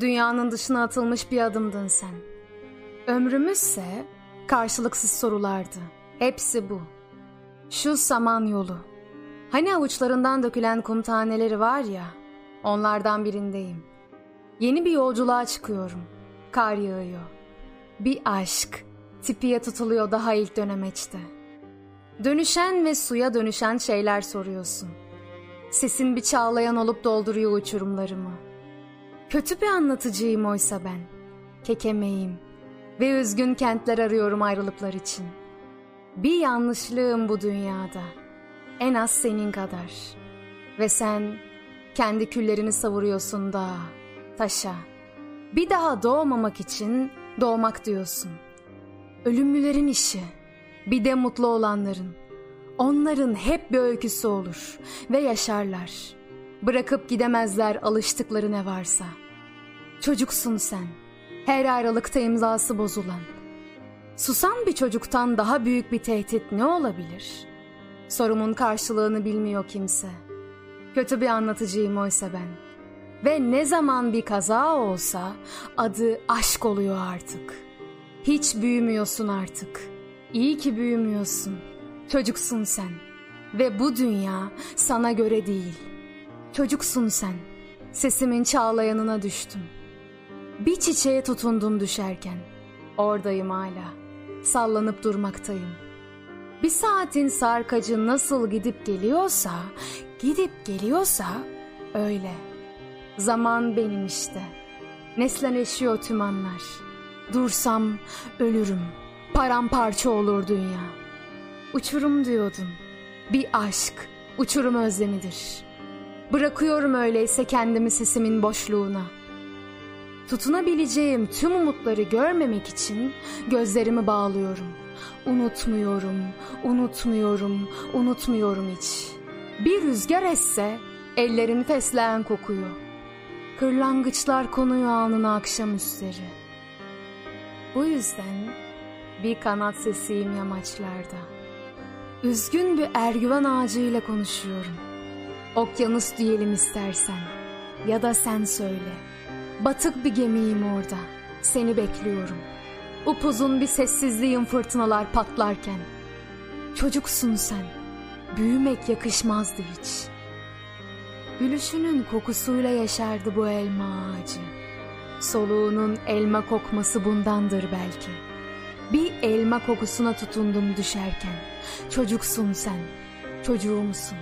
Dünyanın dışına atılmış bir adımdın sen. Ömrümüzse karşılıksız sorulardı. Hepsi bu. Şu saman yolu. Hani avuçlarından dökülen kum taneleri var ya, onlardan birindeyim. Yeni bir yolculuğa çıkıyorum. Kar yağıyor. Bir aşk, tipiye tutuluyor daha ilk dönemeçte. Dönüşen ve suya dönüşen şeyler soruyorsun. Sesin bir çağlayan olup dolduruyor uçurumlarımı. Kötü bir anlatıcıyım oysa ben. Kekemeyim ve üzgün kentler arıyorum ayrılıklar için. Bir yanlışlığım bu dünyada. En az senin kadar. Ve sen kendi küllerini savuruyorsun da taşa. Bir daha doğmamak için doğmak diyorsun. Ölümlülerin işi. Bir de mutlu olanların. Onların hep bir öyküsü olur ve yaşarlar. Bırakıp gidemezler alıştıkları ne varsa. Çocuksun sen. Her ayrılıkta imzası bozulan. Susan bir çocuktan daha büyük bir tehdit ne olabilir? Sorumun karşılığını bilmiyor kimse. Kötü bir anlatıcıyım oysa ben. Ve ne zaman bir kaza olsa adı aşk oluyor artık. Hiç büyümüyorsun artık. İyi ki büyümüyorsun. Çocuksun sen. Ve bu dünya sana göre değil. Çocuksun sen. Sesimin çağlayanına düştüm. Bir çiçeğe tutundum düşerken. Oradayım hala. Sallanıp durmaktayım. Bir saatin sarkacı nasıl gidip geliyorsa, gidip geliyorsa öyle. Zaman benim işte. Nesneleşiyor tüm anlar. Dursam ölürüm. Paramparça olur dünya. Uçurum diyordun. Bir aşk, uçurum özlemidir. Bırakıyorum öyleyse kendimi sesimin boşluğuna. Tutunabileceğim tüm umutları görmemek için gözlerimi bağlıyorum. Unutmuyorum, unutmuyorum, unutmuyorum hiç. Bir rüzgar esse ellerin fesleğen kokuyor. Kırlangıçlar konuyor alnına akşam üstleri. Bu yüzden bir kanat sesiyim yamaçlarda. Üzgün bir ergüven ağacıyla konuşuyorum. Okyanus diyelim istersen. Ya da sen söyle. Batık bir gemiyim orada. Seni bekliyorum. Upuzun bir sessizliğin fırtınalar patlarken. Çocuksun sen. Büyümek yakışmazdı hiç. Gülüşünün kokusuyla yaşardı bu elma ağacı. Soluğunun elma kokması bundandır belki. Bir elma kokusuna tutundum düşerken. Çocuksun sen, çocuğumsun.